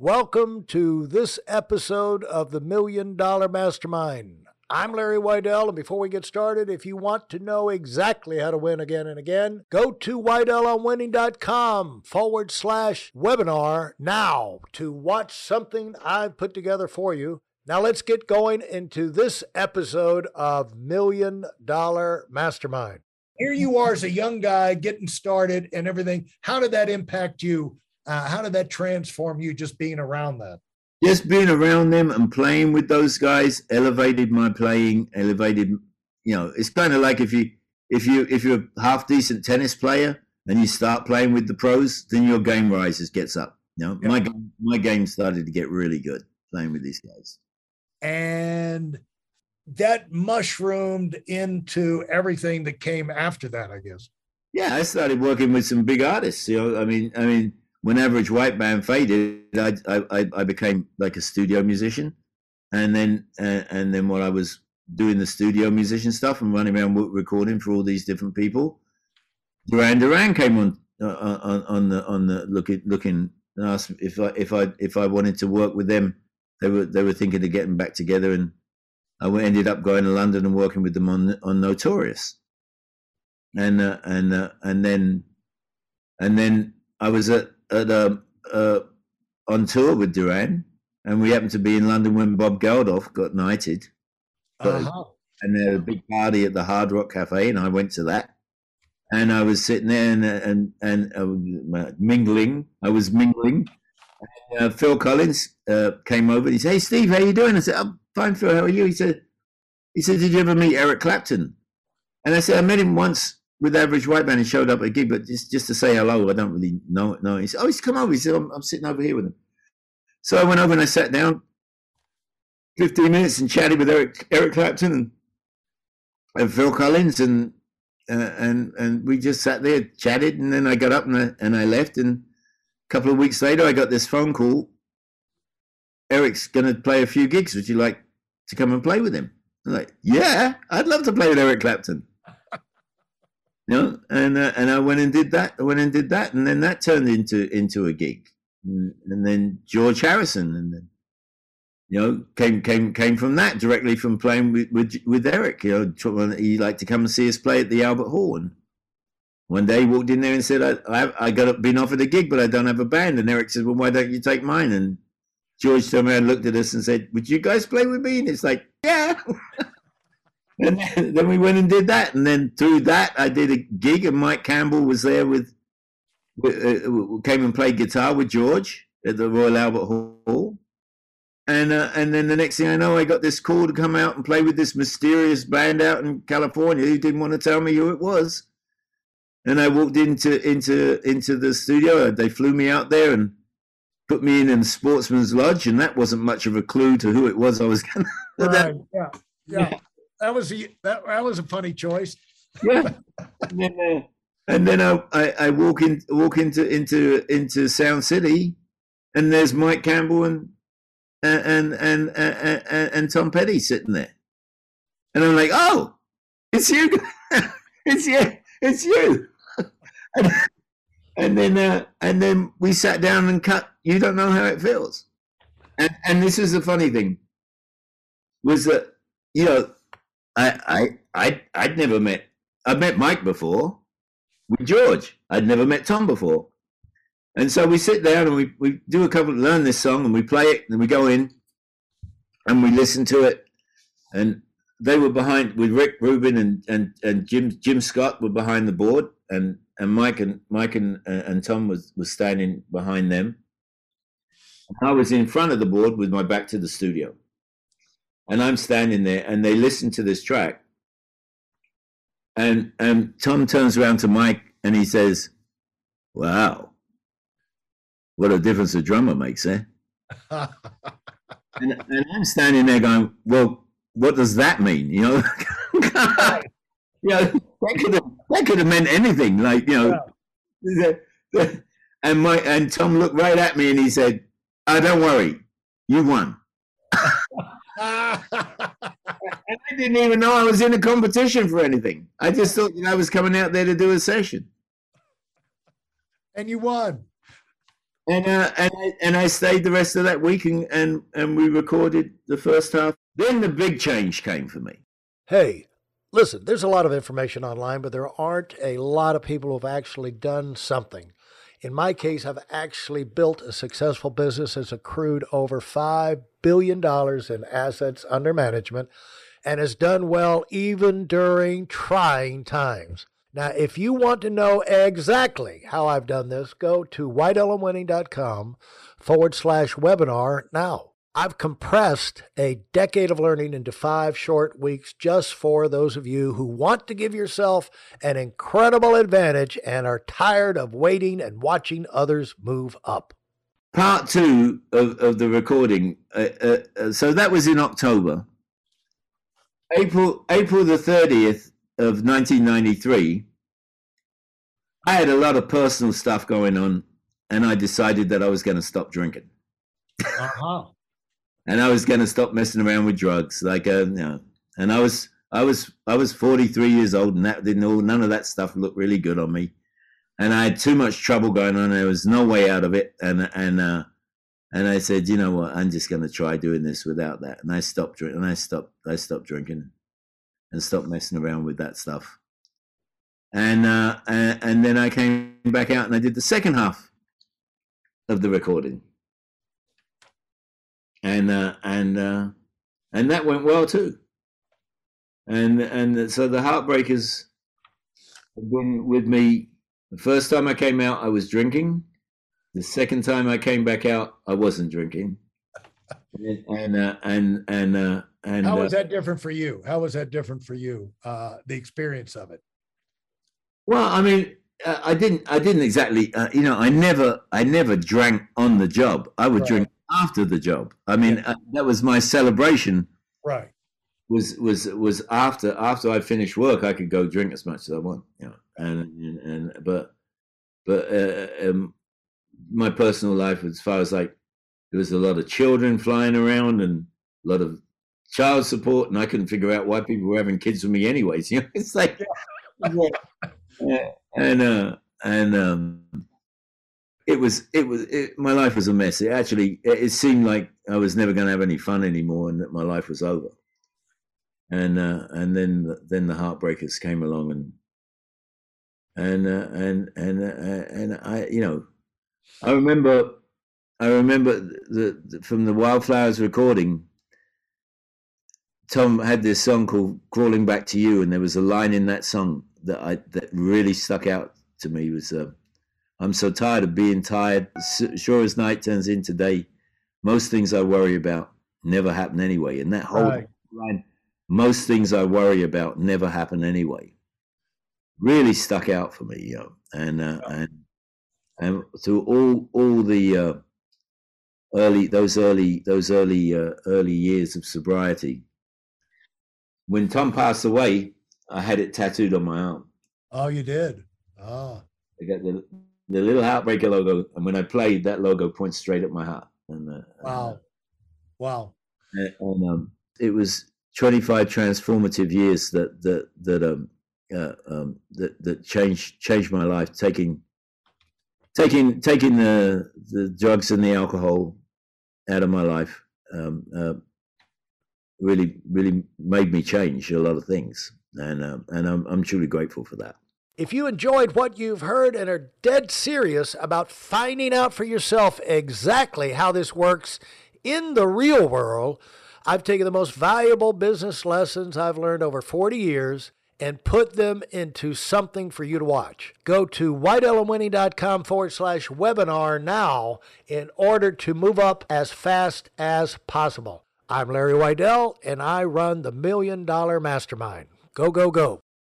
Welcome to this episode of the Million Dollar Mastermind. I'm Larry Weidel, and before we get started, if you want to know exactly how to win again and again, go to WeidelOnWinning.com forward slash webinar now to watch something I've put together for you. Now let's get going into this episode of Million Dollar Mastermind. Here you are as a young guy getting started and everything. How did that impact you? Uh, how did that transform you just being around that? just being around them and playing with those guys elevated my playing elevated you know it's kind of like if you if you if you're a half decent tennis player and you start playing with the pros then your game rises gets up you know yeah. my my game started to get really good playing with these guys and that mushroomed into everything that came after that i guess yeah i started working with some big artists you know i mean i mean when Average White Band faded, I, I, I became like a studio musician, and then uh, and then while I was doing the studio musician stuff and running around recording for all these different people, Duran Duran came on uh, on on the on the looking looking and asked if I if I if I wanted to work with them. They were they were thinking of getting back together, and I ended up going to London and working with them on on Notorious, and uh, and uh, and then and then I was at at a, uh, on tour with Duran, and we happened to be in London when Bob Geldof got knighted. Uh-huh. And there was a big party at the Hard Rock Cafe, and I went to that. And I was sitting there and and and uh, mingling. I was mingling. And, uh, Phil Collins uh, came over. And he said, "Hey, Steve, how you doing?" I said, "I'm fine, Phil. How are you?" He said, "He said, did you ever meet Eric Clapton?" And I said, "I met him once with Average White Band, he showed up at a gig, but just just to say hello, I don't really know. No, he said, "Oh, he's come over." He said, I'm, "I'm sitting over here with him." So I went over and I sat down, fifteen minutes, and chatted with Eric Eric Clapton and, and Phil Collins, and uh, and and we just sat there, chatted, and then I got up and I, and I left. And a couple of weeks later, I got this phone call. Eric's going to play a few gigs. Would you like to come and play with him? I'm like, yeah, I'd love to play with Eric Clapton you know, and uh, and I went and did that. I went and did that, and then that turned into into a gig, and, and then George Harrison, and then you know came came came from that directly from playing with with, with Eric. You know, he liked to come and see us play at the Albert Hall, and one day he walked in there and said, "I I, I got been offered a gig, but I don't have a band." And Eric said, "Well, why don't you take mine?" And George turned around, looked at us, and said, "Would you guys play with me?" And it's like, "Yeah." and then, then, we went and did that, and then through that, I did a gig, and Mike Campbell was there with, uh, came and played guitar with George at the Royal Albert Hall, and uh, and then the next thing I know, I got this call to come out and play with this mysterious band out in California who didn't want to tell me who it was, and I walked into into into the studio. They flew me out there and put me in in Sportsman's Lodge, and that wasn't much of a clue to who it was I was going to. Right. yeah. Yeah that was a that, that was a funny choice. Yeah. and then, uh, and then I, I, I, walk in walk into into into Sound City, and there's Mike Campbell and and and and, and, and Tom Petty sitting there, and I'm like, oh, it's you, it's you, it's you. and, and then uh, and then we sat down and cut. You don't know how it feels, and and this is the funny thing, was that you know I, I, I, I'd never met. I'd met Mike before with George. I'd never met Tom before, and so we sit down and we, we do a couple, learn this song, and we play it, and we go in, and we listen to it, and they were behind with Rick Rubin and and, and Jim Jim Scott were behind the board, and and Mike and Mike and and Tom was was standing behind them. I was in front of the board with my back to the studio and I'm standing there, and they listen to this track, and and Tom turns around to Mike and he says, "Wow, what a difference a drummer makes, eh?" and, and I'm standing there going, "Well, what does that mean?" You know, you know that could have that could have meant anything, like you know. Yeah. And my and Tom looked right at me and he said, "Oh, don't worry, you won." and I didn't even know I was in a competition for anything. I just thought you know, I was coming out there to do a session. And you won. And uh, and I, and I stayed the rest of that week, and, and and we recorded the first half. Then the big change came for me. Hey, listen, there's a lot of information online, but there aren't a lot of people who've actually done something. In my case, I've actually built a successful business that's accrued over $5 billion in assets under management and has done well even during trying times. Now, if you want to know exactly how I've done this, go to weidelonwinning.com forward slash webinar now. I've compressed a decade of learning into five short weeks just for those of you who want to give yourself an incredible advantage and are tired of waiting and watching others move up. Part two of, of the recording. Uh, uh, uh so that was in October. April April the 30th of 1993, I had a lot of personal stuff going on, and I decided that I was going to stop drinking. Uh-huh. And I was going to stop messing around with drugs, like uh, you know. And I was I was I was 43 years old, and that didn't all none of that stuff looked really good on me. And I had too much trouble going on. There was no way out of it, and and uh, and I said, you know what, I'm just going to try doing this without that. And I stopped drinking. And I stopped. I stopped drinking, and stopped messing around with that stuff. And uh, and, and then I came back out and I did the second half of the recording, and uh, and uh, and that went well too. And and so the Heartbreakers have been with me. The first time I came out, I was drinking. The second time I came back out, I wasn't drinking. And and uh, and and, uh, and how was uh, that different for you? How was that different for you? Uh, the experience of it. Well, I mean, uh, I didn't. I didn't exactly. Uh, you know, I never. I never drank on the job. I would right. drink after the job. I mean, yeah. that was my celebration. Right. Was was was after after I finished work, I could go drink as much as I want. You know, and and, and but but um, my personal life as far as like there was a lot of children flying around and a lot of child support and i couldn't figure out why people were having kids with me anyways you know it's like yeah. and uh and um it was it was it, my life was a mess it actually it, it seemed like i was never going to have any fun anymore and that my life was over and uh and then then the heartbreakers came along and and uh, and and uh, and i you know I remember, I remember the, the, from the Wildflowers recording. Tom had this song called "Crawling Back to You," and there was a line in that song that I that really stuck out to me. Was uh, "I'm so tired of being tired. Sure as night turns into day, most things I worry about never happen anyway." And that whole right. line, "Most things I worry about never happen anyway," really stuck out for me. You know, and uh, and and through all all the uh, early those early those early uh, early years of sobriety. When Tom passed away, I had it tattooed on my arm. Oh, you did. Oh, I got the the little heartbreaker logo, and when I played, that logo points straight at my heart. And uh, wow, wow. And, and um, it was 25 transformative years that that that um, uh, um, that that changed changed my life. Taking taking taking the the drugs and the alcohol out of my life um, uh, really really made me change a lot of things, and uh, and I'm I'm truly grateful for that. If you enjoyed what you've heard and are dead serious about finding out for yourself exactly how this works in the real world, I've taken the most valuable business lessons I've learned over 40 years and put them into something for you to watch. Go to weidelonwinning.com forward slash webinar now in order to move up as fast as possible. I'm Larry Weidel, and I run the Million Dollar Mastermind. Go, go, go.